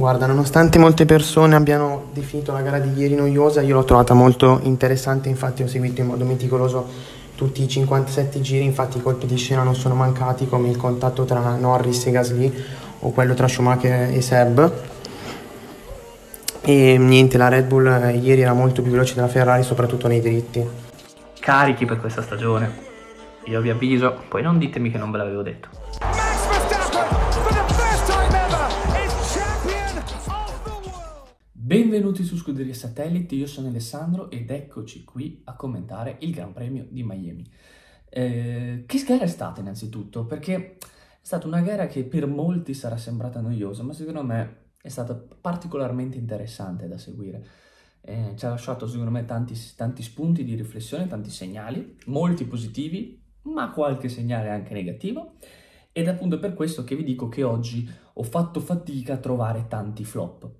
Guarda, nonostante molte persone abbiano definito la gara di ieri noiosa, io l'ho trovata molto interessante, infatti ho seguito in modo meticoloso tutti i 57 giri, infatti i colpi di scena non sono mancati come il contatto tra Norris e Gasly o quello tra Schumacher e Seb. E niente, la Red Bull eh, ieri era molto più veloce della Ferrari, soprattutto nei dritti. Carichi per questa stagione. Io vi avviso, poi non ditemi che non ve l'avevo detto. Benvenuti su Scuderia Satellite, io sono Alessandro ed eccoci qui a commentare il Gran Premio di Miami. Eh, che gara è stata innanzitutto? Perché è stata una gara che per molti sarà sembrata noiosa, ma secondo me è stata particolarmente interessante da seguire. Eh, ci ha lasciato secondo me tanti, tanti spunti di riflessione, tanti segnali, molti positivi, ma qualche segnale anche negativo. Ed è appunto per questo che vi dico che oggi ho fatto fatica a trovare tanti flop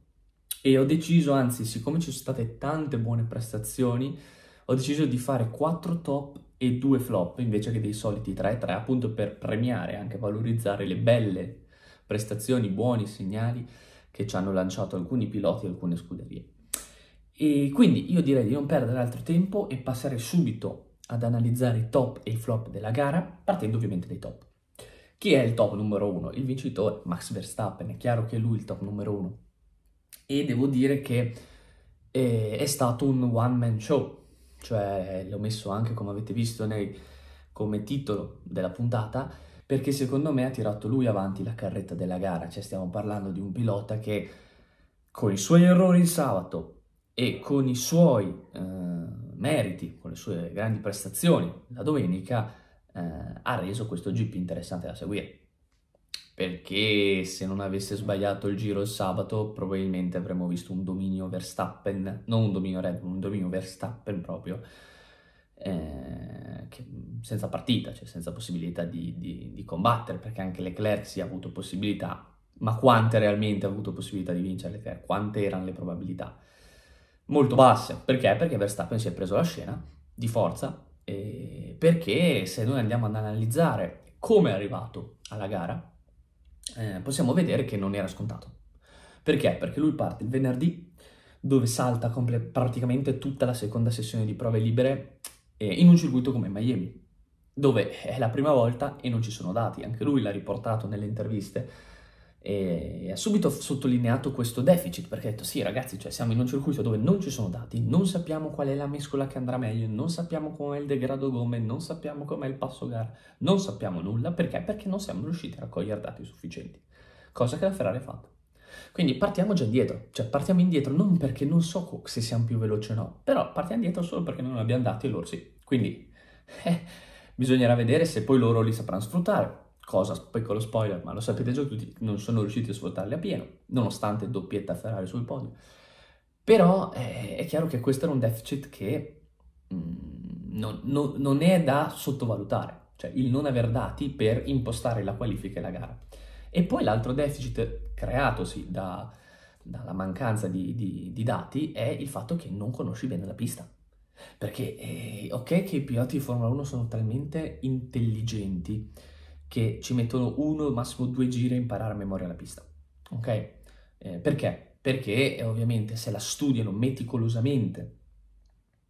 e ho deciso, anzi, siccome ci sono state tante buone prestazioni, ho deciso di fare 4 top e 2 flop invece che dei soliti 3-3, appunto per premiare e anche valorizzare le belle prestazioni, buoni segnali che ci hanno lanciato alcuni piloti e alcune scuderie. E quindi io direi di non perdere altro tempo e passare subito ad analizzare i top e i flop della gara, partendo ovviamente dai top. Chi è il top numero uno? Il vincitore, Max Verstappen, è chiaro che è lui il top numero uno e devo dire che è, è stato un one man show, cioè l'ho messo anche come avete visto nei, come titolo della puntata perché secondo me ha tirato lui avanti la carretta della gara, cioè stiamo parlando di un pilota che con i suoi errori il sabato e con i suoi eh, meriti, con le sue grandi prestazioni la domenica, eh, ha reso questo GP interessante da seguire perché se non avesse sbagliato il giro il sabato probabilmente avremmo visto un dominio Verstappen, non un dominio Red Bull, un dominio Verstappen proprio, eh, che, senza partita, cioè senza possibilità di, di, di, combattere, perché anche Leclerc si è avuto possibilità, ma quante realmente ha avuto possibilità di vincere Leclerc? Quante erano le probabilità? Molto basse, perché? Perché Verstappen si è preso la scena di forza, perché se noi andiamo ad analizzare come è arrivato alla gara, eh, possiamo vedere che non era scontato. Perché? Perché lui parte il venerdì, dove salta comple- praticamente tutta la seconda sessione di prove libere eh, in un circuito come Miami, dove è la prima volta e non ci sono dati. Anche lui l'ha riportato nelle interviste e ha subito sottolineato questo deficit perché ha detto sì ragazzi cioè siamo in un circuito dove non ci sono dati non sappiamo qual è la mescola che andrà meglio non sappiamo com'è il degrado gomme non sappiamo com'è il passo gara non sappiamo nulla perché? Perché non siamo riusciti a raccogliere dati sufficienti. Cosa che la Ferrari ha fatto. Quindi partiamo già indietro cioè partiamo indietro non perché non so se siamo più veloci o no però partiamo indietro solo perché non abbiamo dati e loro sì. Quindi eh, bisognerà vedere se poi loro li sapranno sfruttare cosa, piccolo spoiler, ma lo sapete già tutti, non sono riusciti a sfruttarli a pieno, nonostante doppietta Ferrari sul podio. Però eh, è chiaro che questo era un deficit che mh, mm, non, non, non, è da sottovalutare, cioè il non aver dati per impostare la qualifica e la gara. E poi l'altro deficit creatosi da, dalla mancanza di, di, di, dati è il fatto che non conosci bene la pista. Perché eh, ok che i piloti di Formula 1 sono talmente intelligenti che ci mettono uno, massimo due giri a imparare a memoria la pista. Ok? Eh, perché? Perché eh, ovviamente se la studiano meticolosamente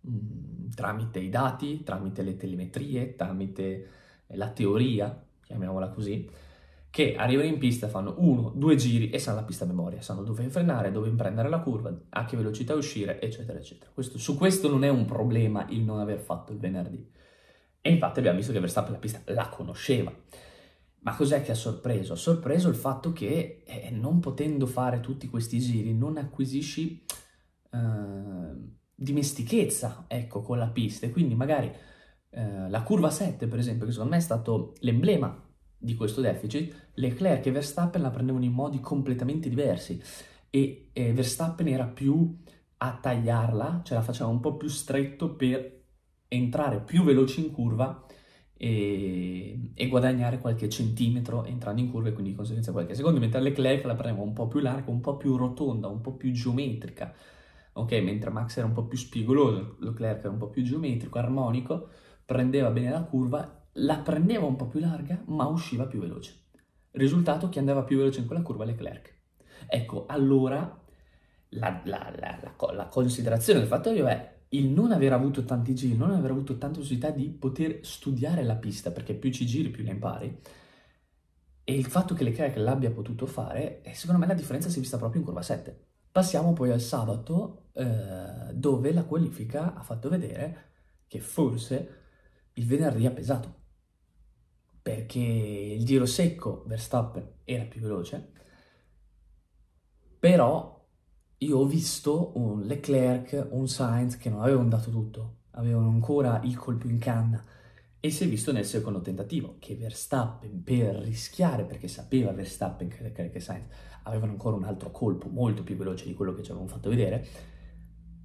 mh, mm, tramite i dati, tramite le telemetrie, tramite eh, la teoria, chiamiamola così, che arrivano in pista, fanno uno, due giri e sanno la pista a memoria, sanno dove frenare, dove prendere la curva, a che velocità uscire, eccetera, eccetera. Questo, su questo non è un problema il non aver fatto il venerdì. E infatti abbiamo visto che Verstappen la pista la conosceva. Ma cos'è che ha sorpreso? Ha sorpreso il fatto che eh, non potendo fare tutti questi giri non acquisisci eh, dimestichezza ecco, con la pista e quindi magari eh, la curva 7 per esempio che secondo me è stato l'emblema di questo deficit, Leclerc e Verstappen la prendevano in modi completamente diversi e Verstappen era più a tagliarla, cioè la faceva un po' più stretto per entrare più veloce in curva e, e, guadagnare qualche centimetro entrando in curva e quindi di conseguenza qualche secondo, mentre Leclerc la prendeva un po' più larga, un po' più rotonda, un po' più geometrica, ok? Mentre Max era un po' più spigoloso, Leclerc era un po' più geometrico, armonico, prendeva bene la curva, la prendeva un po' più larga, ma usciva più veloce. Risultato, chi andava più veloce in quella curva? Leclerc. Ecco, allora la, la, la, la considerazione del fatto è il non aver avuto tanti giri, non aver avuto tanta possibilità di poter studiare la pista, perché più ci giri più la impari, e il fatto che Leclerc l'abbia potuto fare, secondo me la differenza si è vista proprio in curva 7. Passiamo poi al sabato, eh, dove la qualifica ha fatto vedere che forse il venerdì ha pesato, perché il giro secco Verstappen era più veloce, però io ho visto un Leclerc, un Sainz che non avevano dato tutto, avevano ancora il colpo in canna. E si è visto nel secondo tentativo che Verstappen per rischiare, perché sapeva Verstappen che Leclerc e Sainz avevano ancora un altro colpo molto più veloce di quello che ci avevano fatto vedere,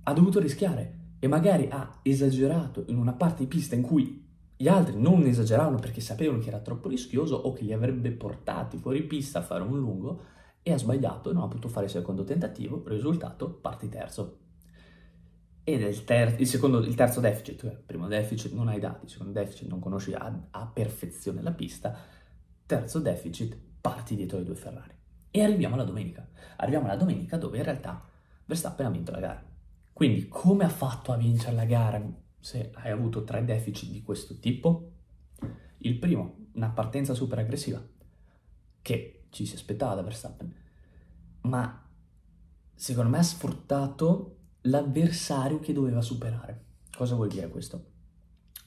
ha dovuto rischiare. E magari ha esagerato in una parte di pista in cui gli altri non esageravano perché sapevano che era troppo rischioso o che li avrebbe portati fuori pista a fare un lungo e ha sbagliato e non ha potuto fare il secondo tentativo, risultato parti terzo. Ed il, ter- il, secondo, il terzo deficit, il primo deficit non hai dati, il secondo deficit non conosci a, a perfezione la pista, terzo deficit parti dietro i due Ferrari. E arriviamo alla domenica. Arriviamo alla domenica dove in realtà Verstappen ha vinto la gara. Quindi come ha fatto a vincere la gara se hai avuto tre deficit di questo tipo? Il primo, una partenza super aggressiva, che ci si aspettava da Verstappen, ma secondo me ha sfruttato l'avversario che doveva superare. Cosa vuol dire questo?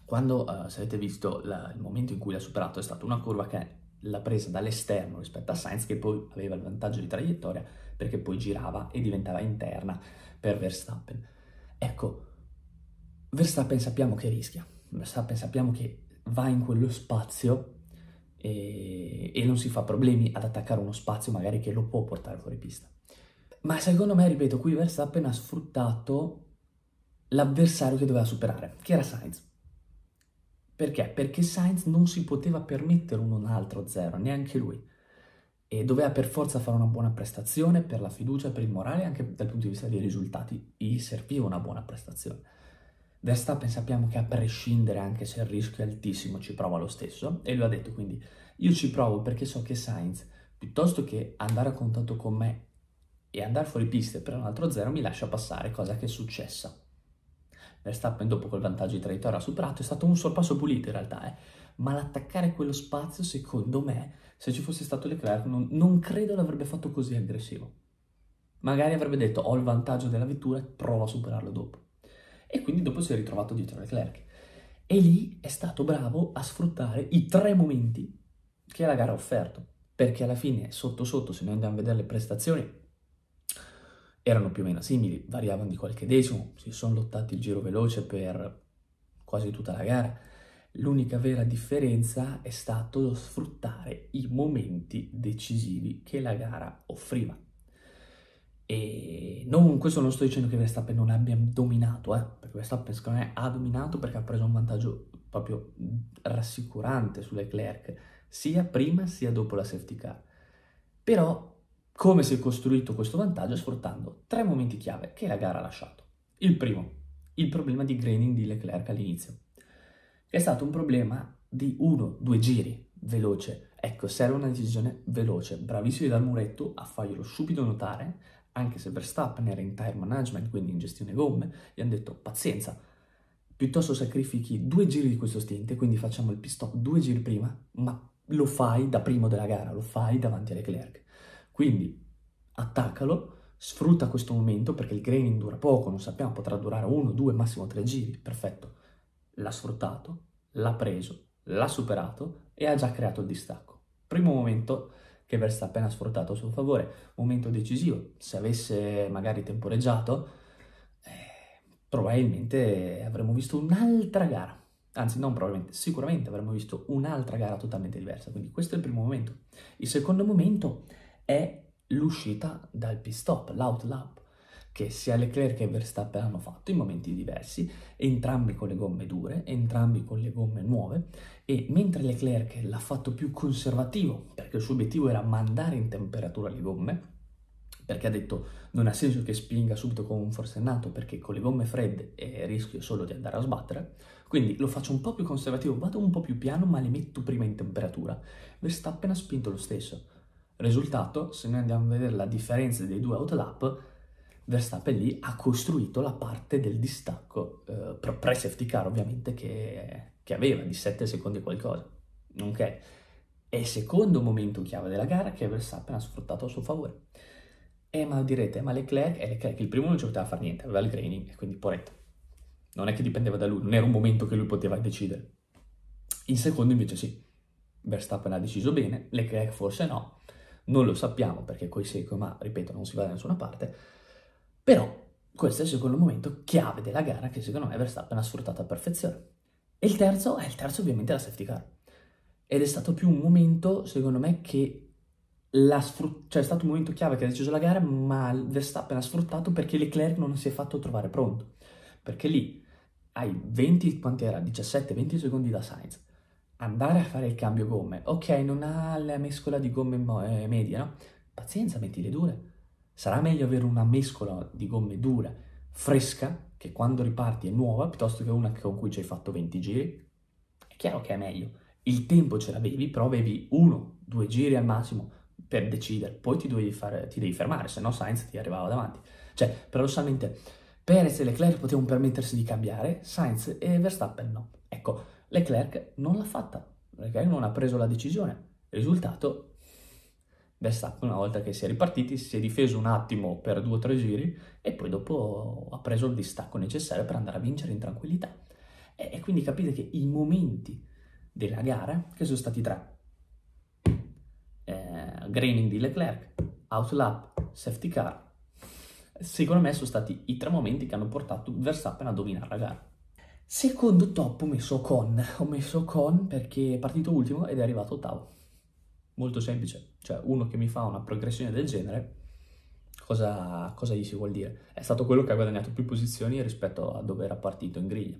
Quando, uh, se avete visto, la, il momento in cui l'ha superato è stata una curva che l'ha presa dall'esterno rispetto a Sainz, che poi aveva il vantaggio di traiettoria perché poi girava e diventava interna per Verstappen. Ecco, Verstappen sappiamo che rischia, Verstappen sappiamo che va in quello spazio e, e, non si fa problemi ad attaccare uno spazio magari che lo può portare fuori pista. Ma secondo me, ripeto, qui Verstappen ha sfruttato l'avversario che doveva superare, che era Sainz. Perché? Perché Sainz non si poteva permettere un altro zero, neanche lui. E doveva per forza fare una buona prestazione per la fiducia, per il morale, anche dal punto di vista dei risultati. Gli serviva una buona prestazione. Verstappen sappiamo che a prescindere, anche se il rischio è altissimo, ci prova lo stesso e lui ha detto quindi io ci provo perché so che Sainz, piuttosto che andare a contatto con me e andare fuori piste per un altro zero, mi lascia passare, cosa che è successa. Verstappen dopo quel vantaggio di traiettoria ha superato, è stato un sorpasso pulito in realtà, eh? ma l'attaccare quello spazio, secondo me, se ci fosse stato Leclerc, non, non credo l'avrebbe fatto così aggressivo. Magari avrebbe detto ho il vantaggio della vettura, provo a superarlo dopo e quindi dopo si è ritrovato dietro Leclerc. E lì è stato bravo a sfruttare i tre momenti che la gara ha offerto, perché alla fine sotto sotto, se noi andiamo a vedere le prestazioni, erano più o meno simili, variavano di qualche decimo, si sono lottati il giro veloce per quasi tutta la gara. L'unica vera differenza è stato sfruttare i momenti decisivi che la gara offriva. E non, questo non sto dicendo che Verstappen non abbia dominato, eh, perché Verstappen secondo me ha dominato perché ha preso un vantaggio proprio rassicurante su Leclerc, sia prima sia dopo la safety car. Però come si è costruito questo vantaggio? Sfruttando tre momenti chiave che la gara ha lasciato. Il primo, il problema di graining di Leclerc all'inizio. È stato un problema di uno, due giri, veloce. Ecco, serve una decisione veloce. Bravissimi dal muretto a farglielo subito notare, anche se Verstappen era in tire management, quindi in gestione gomme, gli hanno detto pazienza, piuttosto sacrifichi due giri di questo stint, quindi facciamo il pit stop due giri prima, ma lo fai da primo della gara, lo fai davanti a Leclerc. Quindi attaccalo, sfrutta questo momento perché il graining dura poco, non sappiamo, potrà durare uno, due, massimo tre giri, perfetto. L'ha sfruttato, l'ha preso, l'ha superato e ha già creato il distacco. Primo momento che Verstappen ha sfruttato a suo favore. Momento decisivo, se avesse magari temporeggiato, eh, probabilmente avremmo visto un'altra gara. Anzi, non probabilmente, sicuramente avremmo visto un'altra gara totalmente diversa. Quindi questo è il primo momento. Il secondo momento è l'uscita dal pit stop, l'out che sia Leclerc che Verstappen hanno fatto in momenti diversi, entrambi con le gomme dure, entrambi con le gomme nuove, e mentre Leclerc l'ha fatto più conservativo, perché il suo obiettivo era mandare in temperatura le gomme, perché ha detto non ha senso che spinga subito con un forsennato perché con le gomme fredde è rischio solo di andare a sbattere, quindi lo faccio un po' più conservativo, vado un po' più piano ma le metto prima in temperatura. Verstappen ha spinto lo stesso, Risultato, se noi andiamo a vedere la differenza dei due outlap, Verstappen lì ha costruito la parte del distacco, eh, pre-safety car ovviamente, che, che, aveva di 7 secondi qualcosa. Ok? È il secondo momento chiave della gara che Verstappen ha sfruttato a suo favore. E ma direte, ma Leclerc, e Leclerc il primo non ci poteva fare niente, aveva il graining, e quindi poretto. Non è che dipendeva da lui, non era un momento che lui poteva decidere. Il secondo invece sì. Verstappen ha deciso bene, Leclerc forse no, non lo sappiamo perché coi secco, ma ripeto, non si va da nessuna parte però questo è il secondo momento chiave della gara che secondo me Verstappen ha sfruttato a perfezione. E il terzo è il terzo ovviamente la safety car. Ed è stato più un momento, secondo me, che l'ha sfruttato, cioè è stato un momento chiave che ha deciso la gara, ma Verstappen ha sfruttato perché Leclerc non si è fatto trovare pronto. Perché lì hai 20, quanti era? 17-20 secondi da Sainz. Andare a fare il cambio gomme. Ok, non ha la mescola di gomme eh, media, no? Pazienza, metti le dure Sarà meglio avere una mescola di gomme dure, fresca, che quando riparti è nuova, piuttosto che una con cui ci hai fatto 20 giri? È chiaro che è meglio. Il tempo ce l'avevi, però avevi uno, due giri al massimo per decidere. Poi ti, dovevi fare, ti devi fermare, se no Sainz ti arrivava davanti. Cioè, paradossalmente, Perez e Leclerc potevano permettersi di cambiare, Sainz e Verstappen no. Ecco, Leclerc non l'ha fatta, Leclerc non ha preso la decisione. Risultato, Verstappen una volta che si è ripartiti si è difeso un attimo per due o tre giri e poi dopo ha preso il distacco necessario per andare a vincere in tranquillità. E, e quindi capite che i momenti della gara, che sono stati tre, eh, graining di Leclerc, outlap, safety car, secondo me sono stati i tre momenti che hanno portato Verstappen a dominare la gara. Secondo top ho messo Ocon, ho messo Ocon perché è partito ultimo ed è arrivato ottavo molto semplice, cioè uno che mi fa una progressione del genere, cosa, cosa gli si vuol dire? È stato quello che ha guadagnato più posizioni rispetto a dove era partito in griglia.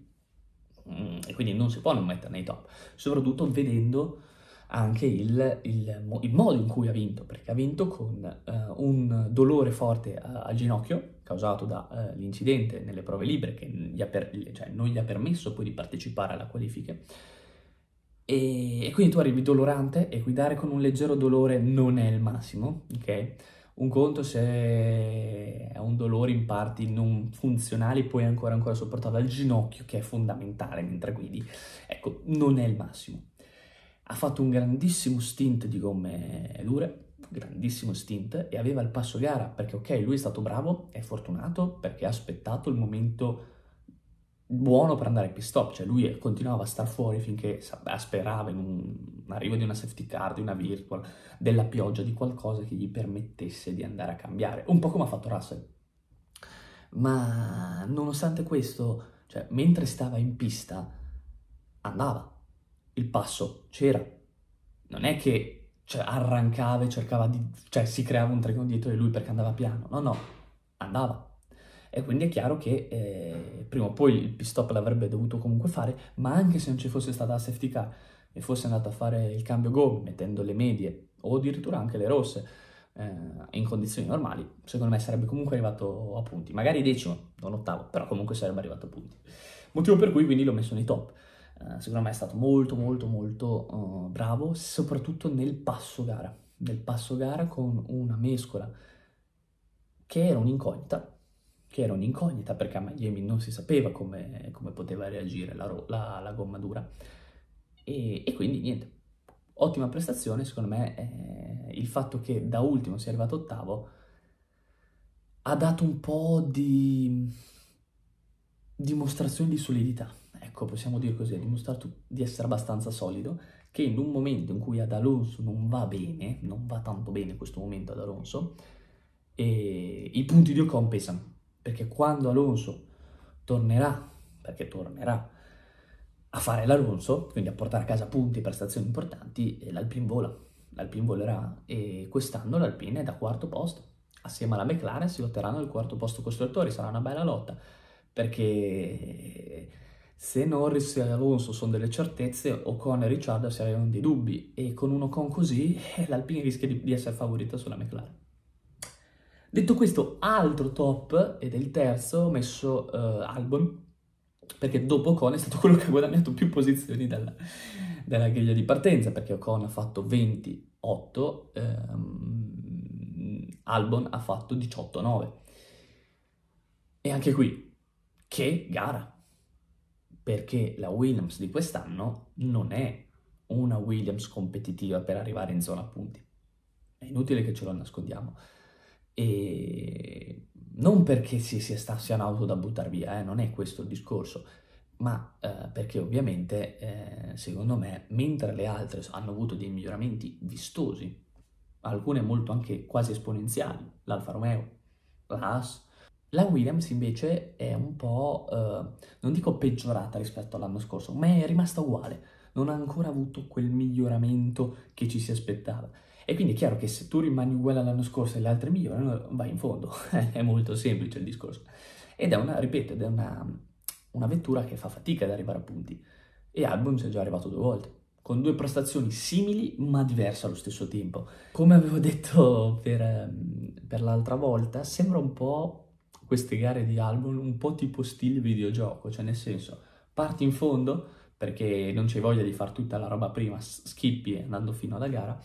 Mm, e quindi non si può non mettere nei top, soprattutto vedendo anche il, il, il, modo in cui ha vinto, perché ha vinto con uh, un dolore forte a, al ginocchio causato dall'incidente uh, nelle prove libere che gli per, cioè, non gli ha permesso poi di partecipare alla qualifica e, e, quindi tu arrivi dolorante e guidare con un leggero dolore non è il massimo, ok? Un conto se è un dolore in parti non funzionali, puoi ancora, ancora sopportarlo al ginocchio, che è fondamentale mentre guidi. Ecco, non è il massimo. Ha fatto un grandissimo stint di gomme dure, grandissimo stint, e aveva il passo gara, perché ok, lui è stato bravo, è fortunato, perché ha aspettato il momento buono per andare ai pit stop, cioè lui continuava a star fuori finché sperava in un arrivo di una safety car, di una virtual, della pioggia, di qualcosa che gli permettesse di andare a cambiare, un po' come ha fatto Russell. Ma nonostante questo, cioè mentre stava in pista, andava, il passo c'era, non è che cioè, arrancava e cercava di, cioè si creava un tregon dietro di lui perché andava piano, no no, andava e quindi è chiaro che eh, prima o poi il pit stop l'avrebbe dovuto comunque fare, ma anche se non ci fosse stata la safety car e fosse andato a fare il cambio go mettendo le medie o addirittura anche le rosse eh, in condizioni normali, secondo me sarebbe comunque arrivato a punti, magari decimo, non ottavo, però comunque sarebbe arrivato a punti. Motivo per cui quindi l'ho messo nei top. Uh, secondo me è stato molto molto molto uh, bravo, soprattutto nel passo gara. Nel passo gara con una mescola che era un'incognita, che era un'incognita perché a Miami non si sapeva come, come poteva reagire la, la, la gomma dura. E, e, quindi niente, ottima prestazione, secondo me eh, il fatto che da ultimo sia arrivato ottavo ha dato un po' di dimostrazione di solidità. Ecco, possiamo dire così, ha dimostrato di essere abbastanza solido, che in un momento in cui ad Alonso non va bene, non va tanto bene questo momento ad Alonso, i punti di Ocon pesano perché quando Alonso tornerà, perché tornerà a fare l'Alonso, quindi a portare a casa punti per stazioni importanti, eh, l'Alpine vola, l'Alpine volerà. E quest'anno l'Alpine è da quarto posto, assieme alla McLaren si lotteranno il quarto posto costruttori, sarà una bella lotta, perché se Norris e Alonso sono delle certezze, Ocon e Ricciardo si avevano dei dubbi. E con un Ocon così eh, l'Alpine rischia di essere favorita sulla McLaren. Detto questo, altro top, ed è il terzo, ho messo uh, Albon, perché dopo Ocon è stato quello che ha guadagnato più posizioni dalla, dalla griglia di partenza, perché Ocon ha fatto 20 8, ehm, Albon ha fatto 18-9. E anche qui, che gara! Perché la Williams di quest'anno non è una Williams competitiva per arrivare in zona punti. È inutile che ce lo nascondiamo. E non perché si sia sta, sia un'auto da buttare via, eh, non è questo il discorso, ma eh, perché ovviamente, eh, secondo me, mentre le altre hanno avuto dei miglioramenti vistosi, alcune molto anche quasi esponenziali, l'Alfa Romeo, la Haas, la Williams invece è un po', eh, non dico peggiorata rispetto all'anno scorso, ma è rimasta uguale, non ha ancora avuto quel miglioramento che ci si aspettava. E quindi è chiaro che se tu rimani uguale all'anno scorso e le altre migliorano, vai in fondo. è molto semplice il discorso. Ed è una, ripeto, ed è una, una vettura che fa fatica ad arrivare a punti. E Albon ci è già arrivato due volte, con due prestazioni simili ma diverse allo stesso tempo. Come avevo detto per, per l'altra volta, sembra un po' queste gare di Albon un po' tipo stile videogioco, cioè nel senso parti in fondo perché non c'hai voglia di fare tutta la roba prima, schippi andando fino alla gara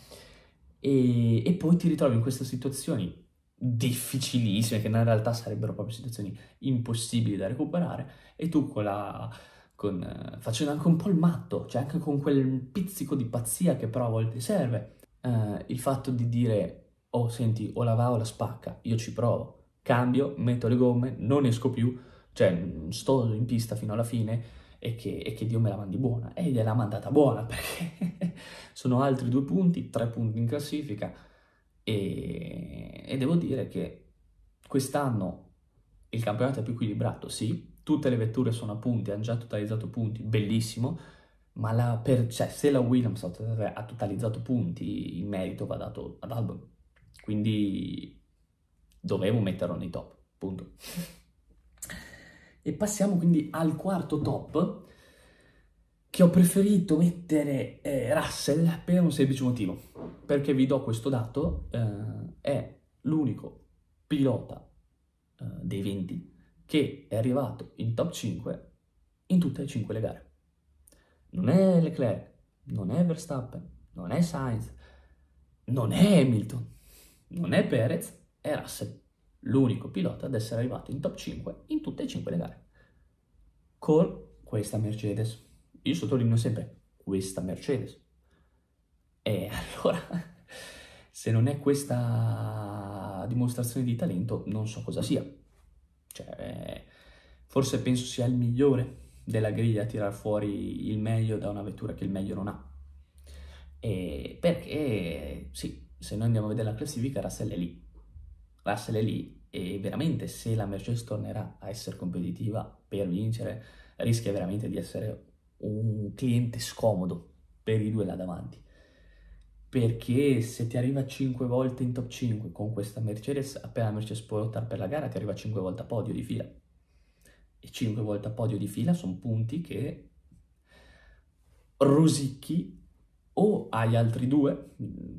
e, e poi ti ritrovi in queste situazioni difficilissime, che in realtà sarebbero proprio situazioni impossibili da recuperare, e tu con la, con, facendo anche un po' il matto, cioè anche con quel pizzico di pazzia che però a volte serve, eh, il fatto di dire, oh senti, o la va o la spacca, io ci provo, cambio, metto le gomme, non esco più, cioè sto in pista fino alla fine, e che, e che Dio me la mandi buona. E gliel'ha mandata buona perché sono altri due punti, tre punti in classifica e, e devo dire che quest'anno il campionato è più equilibrato, sì, tutte le vetture sono a punti, hanno già totalizzato punti, bellissimo, ma la per, cioè, se la Williams ha totalizzato punti, il merito va dato ad Albon. Quindi dovevo metterlo nei top, punto. E passiamo quindi al quarto top, che ho preferito mettere eh, Russell per un semplice motivo. Perché vi do questo dato, eh, è l'unico pilota eh, dei 20 che è arrivato in top 5 in tutte e 5 le gare. Non è Leclerc, non è Verstappen, non è Sainz, non è Hamilton, non è Perez, è Russell l'unico pilota ad essere arrivato in top 5 in tutte e 5 le gare. Con questa Mercedes. Io sottolineo sempre questa Mercedes. E allora, se non è questa dimostrazione di talento, non so cosa sia. Cioè, forse penso sia il migliore della griglia a tirar fuori il meglio da una vettura che il meglio non ha. E perché, sì, se noi andiamo a vedere la classifica, Russell è lì. Russell è lì e veramente se la Mercedes tornerà a essere competitiva per vincere rischia veramente di essere un cliente scomodo per i due là davanti. Perché se ti arriva 5 volte in top 5 con questa Mercedes, appena Mercedes può lottare per la gara ti arriva 5 volte a podio di fila. E 5 volte a podio di fila sono punti che rosicchi o agli altri due,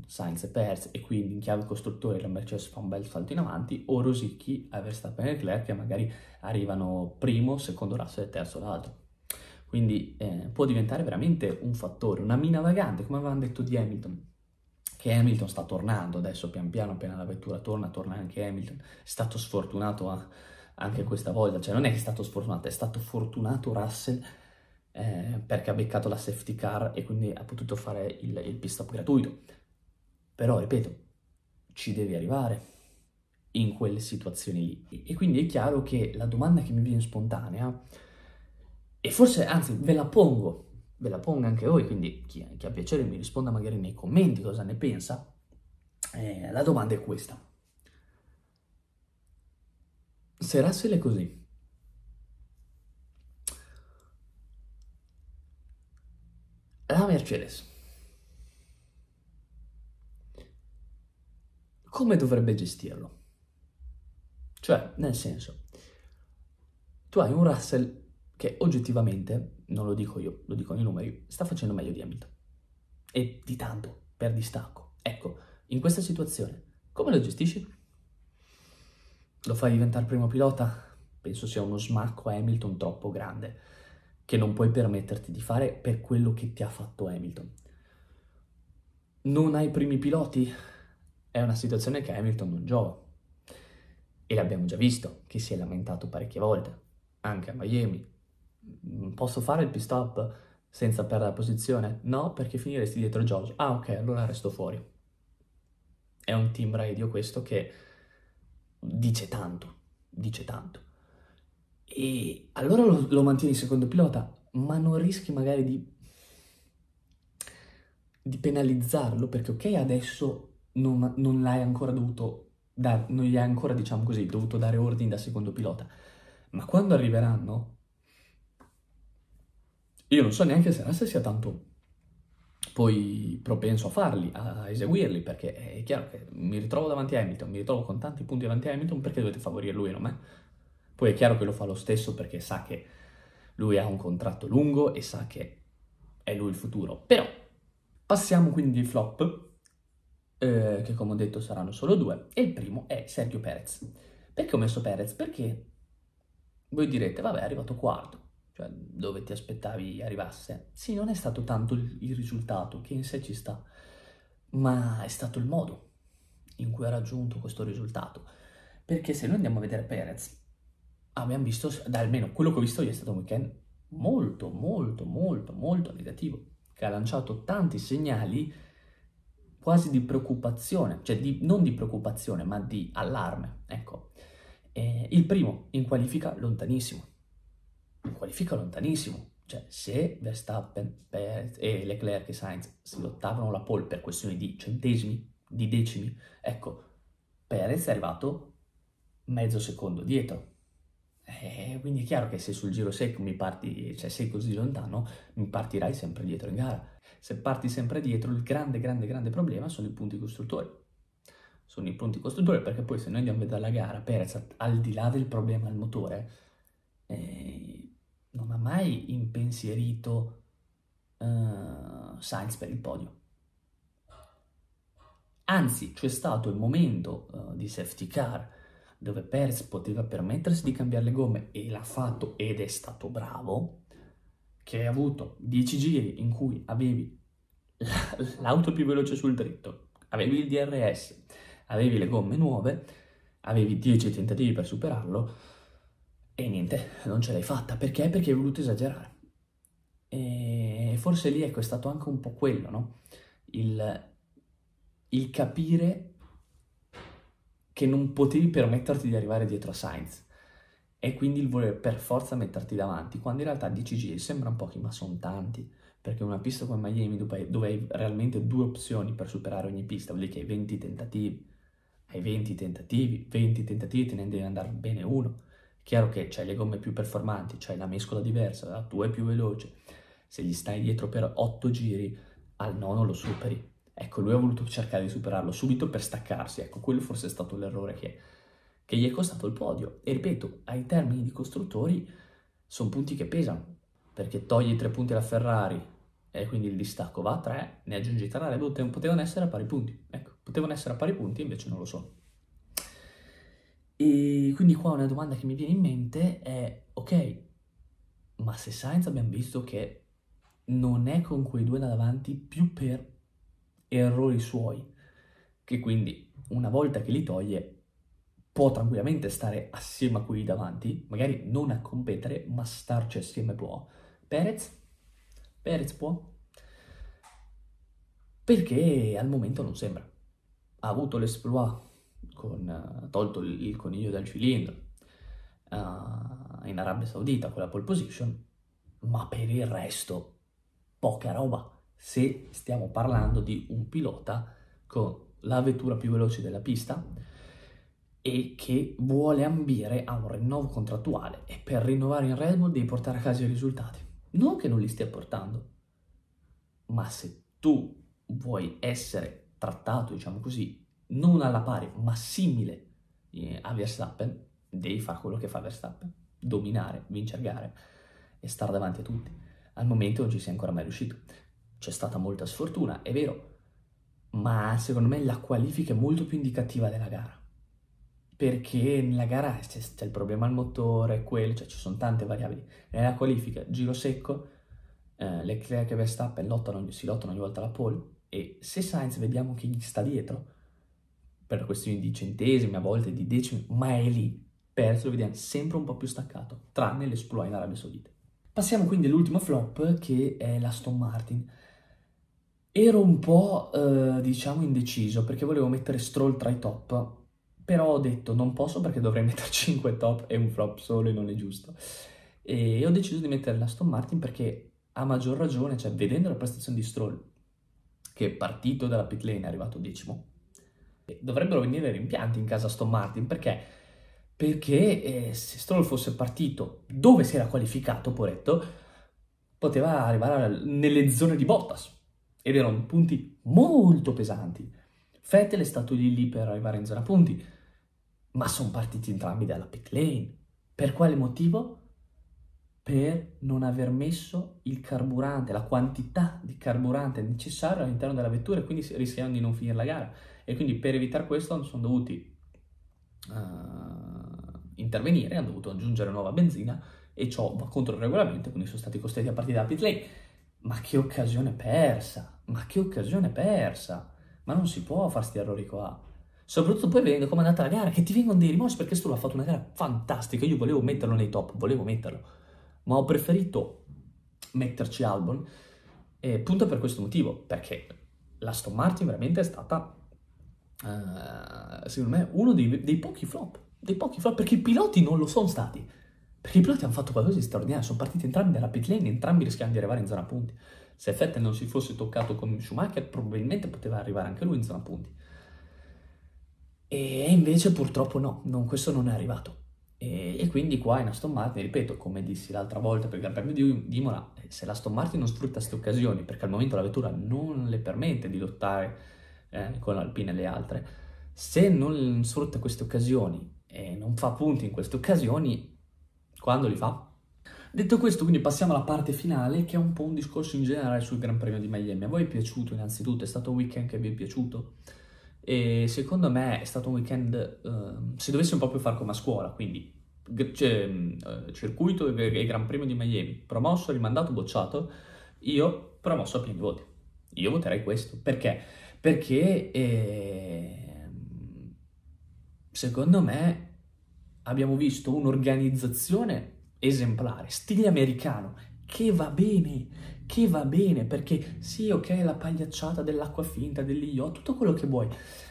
Sainz e Perez, e quindi in chiave costruttore la Mercedes fa un bel salto in avanti, o rosicchi Verstappen e Leclerc che magari arrivano primo, secondo Russell e terzo l'altro. Quindi eh, può diventare veramente un fattore, una mina vagante, come avevamo detto di Hamilton, che Hamilton sta tornando adesso pian piano, appena la vettura torna, torna anche Hamilton. È stato sfortunato a, anche questa volta, cioè non è che è stato sfortunato, è stato fortunato Russell eh, perché ha beccato la safety car e quindi ha potuto fare il, il pit stop gratuito. Però, ripeto, ci devi arrivare in quelle situazioni lì. E quindi è chiaro che la domanda che mi viene spontanea, e forse, anzi, ve la pongo, ve la pongo anche voi, quindi chi, chi ha piacere mi risponda magari nei commenti cosa ne pensa, eh, la domanda è questa. Se Russell è così, la Mercedes come dovrebbe gestirlo? Cioè, nel senso, tu hai un Russell che oggettivamente, non lo dico io, lo dicono i numeri, sta facendo meglio di Hamilton. E di tanto, per distacco. Ecco, in questa situazione, come lo gestisci? Lo fai diventare primo pilota? Penso sia uno smacco a Hamilton troppo grande che non puoi permetterti di fare per quello che ti ha fatto Hamilton. non hai primi piloti, è una situazione che Hamilton non giova. E l'abbiamo già visto, che si è lamentato parecchie volte, anche a Miami. Mm, posso fare il pit stop senza perdere la posizione? No, perché finiresti dietro George. Ah, ok, allora resto fuori. È un team radio questo che dice tanto, dice tanto. E allora lo, lo mantieni secondo pilota, ma non rischi magari di, di penalizzarlo, perché ok, adesso non, non l'hai ancora dovuto dare, non gli hai ancora, diciamo così, dovuto dare ordini da secondo pilota, ma quando arriveranno, io non so neanche se Russell sia tanto poi propenso a farli, a eseguirli, perché è chiaro che mi ritrovo davanti a Hamilton, mi ritrovo con tanti punti davanti a Hamilton, perché dovete favorire lui e non me? Poi è chiaro che lo fa lo stesso perché sa che lui ha un contratto lungo e sa che è lui il futuro. Però passiamo quindi ai flop, eh, che come ho detto saranno solo due, e il primo è Sergio Perez. Perché ho messo Perez? Perché voi direte, vabbè, è arrivato quarto, cioè dove ti aspettavi arrivasse. Sì, non è stato tanto il, risultato, che in sé ci sta, ma è stato il modo in cui ha raggiunto questo risultato. Perché se noi andiamo a vedere Perez, abbiamo visto, da almeno quello che ho visto io è stato un weekend molto, molto, molto, molto negativo, che ha lanciato tanti segnali quasi di preoccupazione, cioè di, non di preoccupazione, ma di allarme, ecco. Eh, il primo, in qualifica lontanissimo, in qualifica lontanissimo, cioè se Verstappen e Leclerc e Sainz si lottavano la pole per questioni di centesimi, di decimi, ecco, Perez è arrivato mezzo secondo dietro, eh, quindi è chiaro che se sul giro secco mi parti, cioè sei così lontano, mi partirai sempre dietro in gara. Se parti sempre dietro, il grande, grande, grande problema sono i punti costruttori. Sono i punti costruttori perché poi se noi andiamo a vedere la gara, Perez, al di là del problema al motore, eh, non ha mai impensierito uh, Sainz per il podio. Anzi, c'è stato il momento uh, di safety car dove Perez poteva permettersi di cambiare le gomme e l'ha fatto ed è stato bravo, che hai avuto 10 giri in cui avevi l'auto più veloce sul dritto, avevi il DRS, avevi le gomme nuove, avevi 10 tentativi per superarlo e niente, non ce l'hai fatta. Perché? Perché hai voluto esagerare. E forse lì ecco, è stato anche un po' quello, no? Il, il capire che non potevi permetterti di arrivare dietro a Sainz. E quindi il voler per forza metterti davanti, quando in realtà 10 giri sembrano pochi ma sono tanti, perché una pista come Miami dove hai realmente due opzioni per superare ogni pista, vuol dire che hai 20 tentativi, hai 20 tentativi, 20 tentativi te ne devi andare bene uno, chiaro che c'hai le gomme più performanti, c'hai la mescola diversa, la tua è più veloce, se gli stai dietro per 8 giri, al nono lo superi, Ecco, lui ha voluto cercare di superarlo subito per staccarsi. Ecco, quello forse è stato l'errore che, che gli è costato il podio. E ripeto, ai termini di costruttori sono punti che pesano, perché togli tre punti alla Ferrari e quindi il distacco va a tre, ne aggiungi tre Bull, potevano essere a pari punti. Ecco, potevano essere a pari punti, invece non lo sono. E quindi qua una domanda che mi viene in mente è, ok, ma se Sainz abbiamo visto che non è con quei due da davanti più per errori suoi, che quindi una volta che li toglie può tranquillamente stare assieme a quelli davanti, magari non a competere, ma starci assieme può. Perez? Perez può? Perché al momento non sembra. Ha avuto l'esploit con, uh, tolto il, il, coniglio dal cilindro uh, in Arabia Saudita con la pole position, ma per il resto poca roba se stiamo parlando di un pilota con la vettura più veloce della pista e che vuole ambire a un rinnovo contrattuale e per rinnovare in Red Bull devi portare a casa i risultati. Non che non li stia portando, ma se tu vuoi essere trattato, diciamo così, non alla pari, ma simile eh, a Verstappen, devi fare quello che fa Verstappen, dominare, vincere gare e stare davanti a tutti. Al momento non ci sei ancora mai riuscito c'è stata molta sfortuna, è vero, ma secondo me la qualifica è molto più indicativa della gara. Perché nella gara c'è, c'è il problema al motore, quello, cioè ci sono tante variabili. Nella qualifica, giro secco, eh, Leclerc e Verstappen lottano, si lottano ogni volta la pole E se Sainz vediamo che gli sta dietro, per questioni di centesimi, a volte di decimi, ma è lì, perso, lo vediamo sempre un po' più staccato, tranne l'esploit in Arabia Saudita. Passiamo quindi all'ultimo flop che è l'Aston Martin. Ero un po', eh, diciamo, indeciso perché volevo mettere Stroll tra i top, però ho detto non posso perché dovrei mettere 5 top e un flop solo e non è giusto. E ho deciso di mettere l'Aston Martin perché a maggior ragione, cioè vedendo la prestazione di Stroll, che è partito dalla pit lane è arrivato decimo, dovrebbero venire rimpianti in casa Aston Martin. Perché, perché eh, se Stroll fosse partito dove si era qualificato, poretto, poteva arrivare nelle zone di Bottas ed erano punti molto pesanti. Vettel è stato lì lì per arrivare in zona punti, ma sono partiti entrambi dalla pit lane. Per quale motivo? Per non aver messo il carburante, la quantità di carburante necessaria all'interno della vettura e quindi rischiando di non finire la gara. E quindi per evitare questo sono dovuti uh, intervenire, hanno dovuto aggiungere nuova benzina e ciò va contro il regolamento, quindi sono stati costretti a partire da pit lane. Ma che occasione persa! Ma che occasione persa! Ma non si può fare questi errori qua. Soprattutto poi vedendo come è andata la gara, che ti vengono dei rimorsi perché Stroll ha fatto una gara fantastica. Io volevo metterlo nei top, volevo metterlo, ma ho preferito metterci Albon. E appunto per questo motivo, perché la Aston Martin veramente è stata, uh, secondo me, uno dei, dei pochi flop. Dei pochi flop, perché i piloti non lo sono stati. Perché i piloti hanno fatto qualcosa di straordinario, sono partiti entrambi dalla pit lane, entrambi rischiando di arrivare in zona punti. Se Vettel non si fosse toccato con Schumacher, probabilmente poteva arrivare anche lui in zona punti. E invece purtroppo no, non, questo non è arrivato. E, e, quindi qua in Aston Martin, ripeto, come dissi l'altra volta per il Gran Premio di, Imola, se l'Aston Martin non sfrutta queste occasioni, perché al momento la vettura non le permette di lottare eh, con l'Alpine e le altre, se non sfrutta queste occasioni e non fa punti in queste occasioni, quando li fa? Detto questo, quindi passiamo alla parte finale, che è un po' un discorso in generale sul Gran Premio di Miami. A voi è piaciuto innanzitutto? È stato un weekend che vi è piaciuto? E secondo me è stato un weekend, uh, se dovessimo proprio fare come a scuola, quindi uh, circuito e Gran Premio di Miami, promosso, rimandato, bocciato, io promosso a pieni voti. Io voterei questo. Perché? Perché eh, secondo me abbiamo visto un'organizzazione esemplare, stile americano, che va bene, che va bene, perché sì, ok, la pagliacciata dell'acqua finta, degli yacht, tutto quello che vuoi,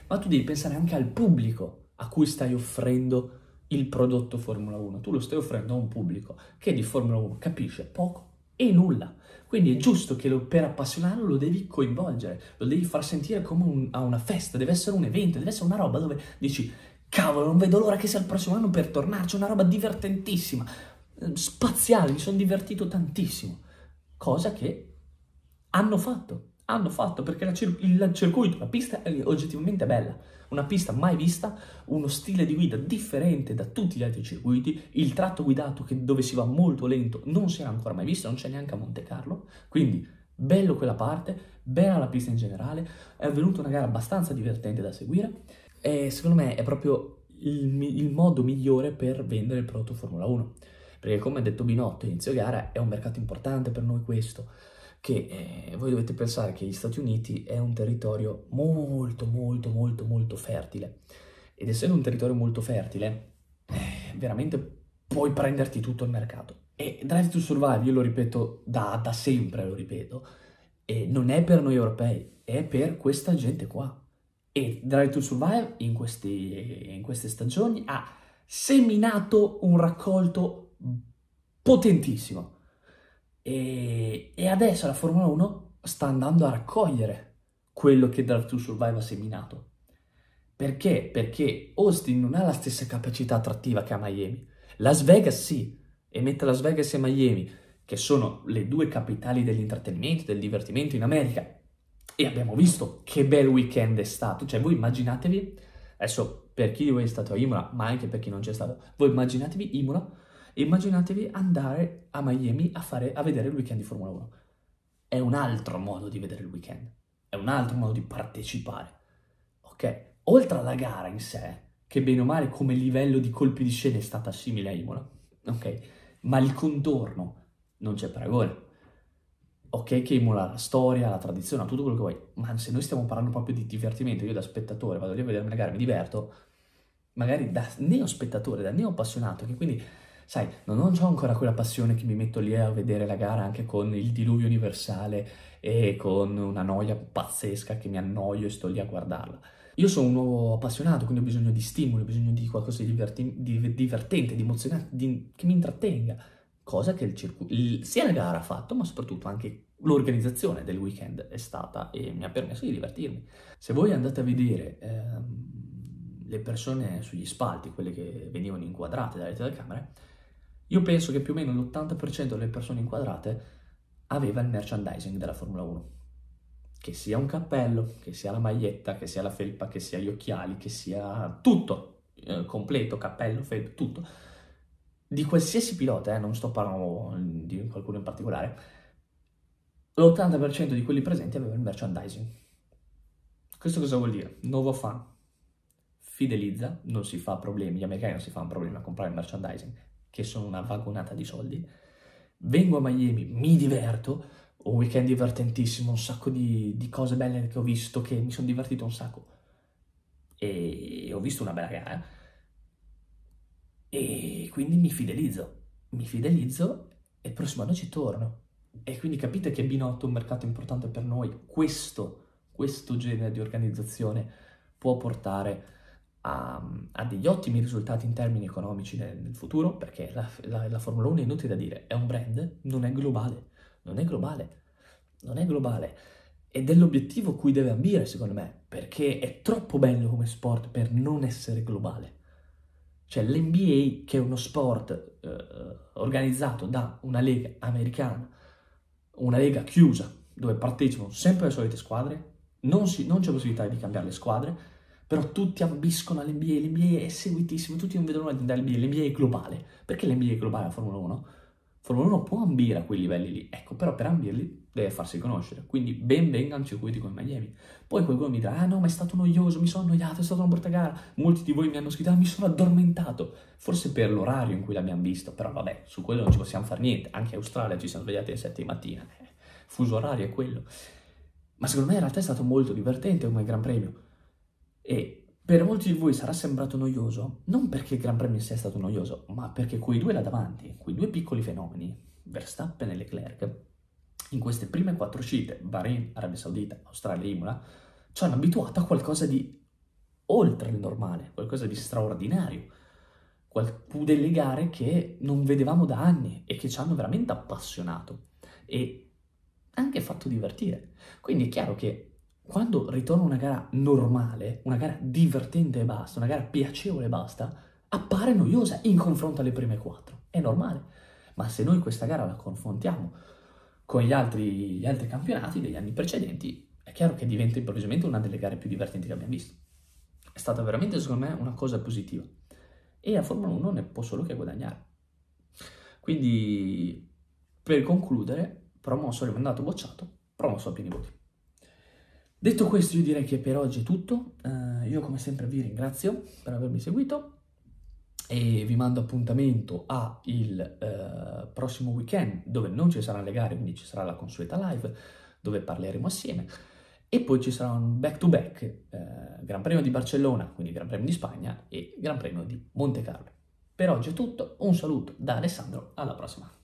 ma tu devi pensare anche al pubblico a cui stai offrendo il prodotto Formula 1. Tu lo stai offrendo a un pubblico che di Formula 1 capisce poco e nulla. Quindi è giusto che lo, per appassionarlo lo devi coinvolgere, lo devi far sentire come un, a una festa, deve essere un evento, deve essere una roba dove dici Cavolo, non vedo l'ora che sia il prossimo anno per tornarci, una roba divertentissima, eh, spaziale, mi sono divertito tantissimo. Cosa che hanno fatto, hanno fatto, perché cir- il circuito, la pista è oggettivamente bella, una pista mai vista, uno stile di guida differente da tutti gli altri circuiti, il tratto guidato che, dove si va molto lento non si era ancora mai visto, non c'è neanche a Monte Carlo, quindi bello quella parte, bella la pista in generale, è venuta una gara abbastanza divertente da seguire e secondo me è proprio il, il, modo migliore per vendere il prodotto Formula 1. Perché come ha detto Binotto inizio gara è un mercato importante per noi questo, che eh, voi dovete pensare che gli Stati Uniti è un territorio molto molto molto molto fertile ed essendo un territorio molto fertile eh, veramente puoi prenderti tutto il mercato. E Drive to Survive, io lo ripeto da, da sempre, lo ripeto, e non è per noi europei, è per questa gente qua e Drive to Survive in, questi, in queste stagioni ha seminato un raccolto potentissimo. E, e, adesso la Formula 1 sta andando a raccogliere quello che Drive to Survive ha seminato. Perché? Perché Austin non ha la stessa capacità attrattiva che ha Miami. Las Vegas sì, e mette Las Vegas e Miami, che sono le due capitali dell'intrattenimento, del divertimento in America, e abbiamo visto che bel weekend è stato. Cioè, voi immaginatevi, adesso per chi di voi è stato a Imola, ma anche per chi non c'è stato, voi immaginatevi Imola immaginatevi andare a Miami a, fare, a vedere il weekend di Formula 1. È un altro modo di vedere il weekend, è un altro modo di partecipare. Ok? Oltre alla gara in sé, che bene o male come livello di colpi di scena è stata simile a Imola, ok? Ma il contorno non c'è paragone ok che emula la storia, la tradizione, tutto quello che vuoi, ma se noi stiamo parlando proprio di divertimento, io da spettatore vado lì a vedermi la gara, mi diverto, magari da neo spettatore, da neo appassionato, che quindi, sai, non ho ancora quella passione che mi metto lì a vedere la gara anche con il diluvio universale e con una noia pazzesca che mi annoio e sto lì a guardarla. Io sono un nuovo appassionato, quindi ho bisogno di stimoli, ho bisogno di qualcosa di, diverti- di divertente, di emozionante, di, che mi intrattenga, cosa che il circuito, sia la gara ha fatto, ma soprattutto anche l'organizzazione del weekend è stata e mi ha permesso di divertirmi. Se voi andate a vedere ehm, le persone sugli spalti, quelle che venivano inquadrate dalle telecamere, io penso che più o meno l'80% delle persone inquadrate aveva il merchandising della Formula 1 che sia un cappello, che sia la maglietta, che sia la felpa, che sia gli occhiali, che sia tutto eh, completo, cappello, felpa, tutto. Di qualsiasi pilota, eh, non sto parlando di qualcuno in particolare, l'80% di quelli presenti aveva il merchandising. Questo cosa vuol dire? Nuovo fan, fidelizza, non si fa problemi, gli americani non si fanno problemi a comprare il merchandising, che sono una vagonata di soldi. Vengo a Miami, mi diverto, un weekend divertentissimo, un sacco di, di, cose belle che ho visto, che mi sono divertito un sacco. E ho visto una bella gara. E quindi mi fidelizzo. Mi fidelizzo e il prossimo anno ci torno. E quindi capite che B8 è un mercato importante per noi. Questo, questo genere di organizzazione può portare a, a, degli ottimi risultati in termini economici nel, nel futuro, perché la, la, la Formula 1 è inutile da dire, è un brand, non è globale non è globale, non è globale. Ed è l'obiettivo cui deve ambire, secondo me, perché è troppo bello come sport per non essere globale. Cioè l'NBA, che è uno sport eh, organizzato da una lega americana, una lega chiusa, dove partecipano sempre le solite squadre, non, si, non c'è possibilità di cambiare le squadre, però tutti ambiscono all'NBA, l'NBA è seguitissimo, tutti non vedono all'NBA, l'NBA è globale. Perché l'NBA è globale la Formula 1? Formula 1 può ambire a quei livelli lì, ecco, però per ambirli deve farsi conoscere, quindi ben vengano circuiti come Miami. Poi qualcuno mi dirà, ah no, ma è stato noioso, mi sono annoiato, è stata una brutta gara. Molti di voi mi hanno scritto, ah, mi sono addormentato, forse per l'orario in cui l'abbiamo visto, però vabbè, su quello non ci possiamo fare niente, anche in Australia ci siamo svegliati alle 7 di mattina, eh, fuso orario è quello. Ma secondo me in realtà è stato molto divertente come Gran Premio. E per molti di voi sarà sembrato noioso, non perché il Gran Premio sia stato noioso, ma perché quei due là davanti, quei due piccoli fenomeni, Verstappen e Leclerc, in queste prime quattro uscite, Bahrain, Arabia Saudita, Australia e Imola, ci hanno abituato a qualcosa di oltre il normale, qualcosa di straordinario, delle gare che non vedevamo da anni e che ci hanno veramente appassionato e anche fatto divertire. Quindi è chiaro che quando ritorna una gara normale, una gara divertente e basta, una gara piacevole e basta, appare noiosa in confronto alle prime quattro. È normale. Ma se noi questa gara la confrontiamo con gli altri, gli altri campionati degli anni precedenti, è chiaro che diventa improvvisamente una delle gare più divertenti che abbiamo visto. È stata veramente, secondo me, una cosa positiva. E la Formula 1 ne può solo che guadagnare. Quindi, per concludere, promosso rimandato bocciato, promosso a pieni voti. Detto questo io direi che per oggi è tutto, uh, io come sempre vi ringrazio per avermi seguito e vi mando appuntamento al uh, prossimo weekend dove non ci saranno le gare, quindi ci sarà la consueta live dove parleremo assieme e poi ci sarà un back to back, uh, Gran Premio di Barcellona, quindi Gran Premio di Spagna e Gran Premio di Monte Carlo. Per oggi è tutto, un saluto da Alessandro, alla prossima!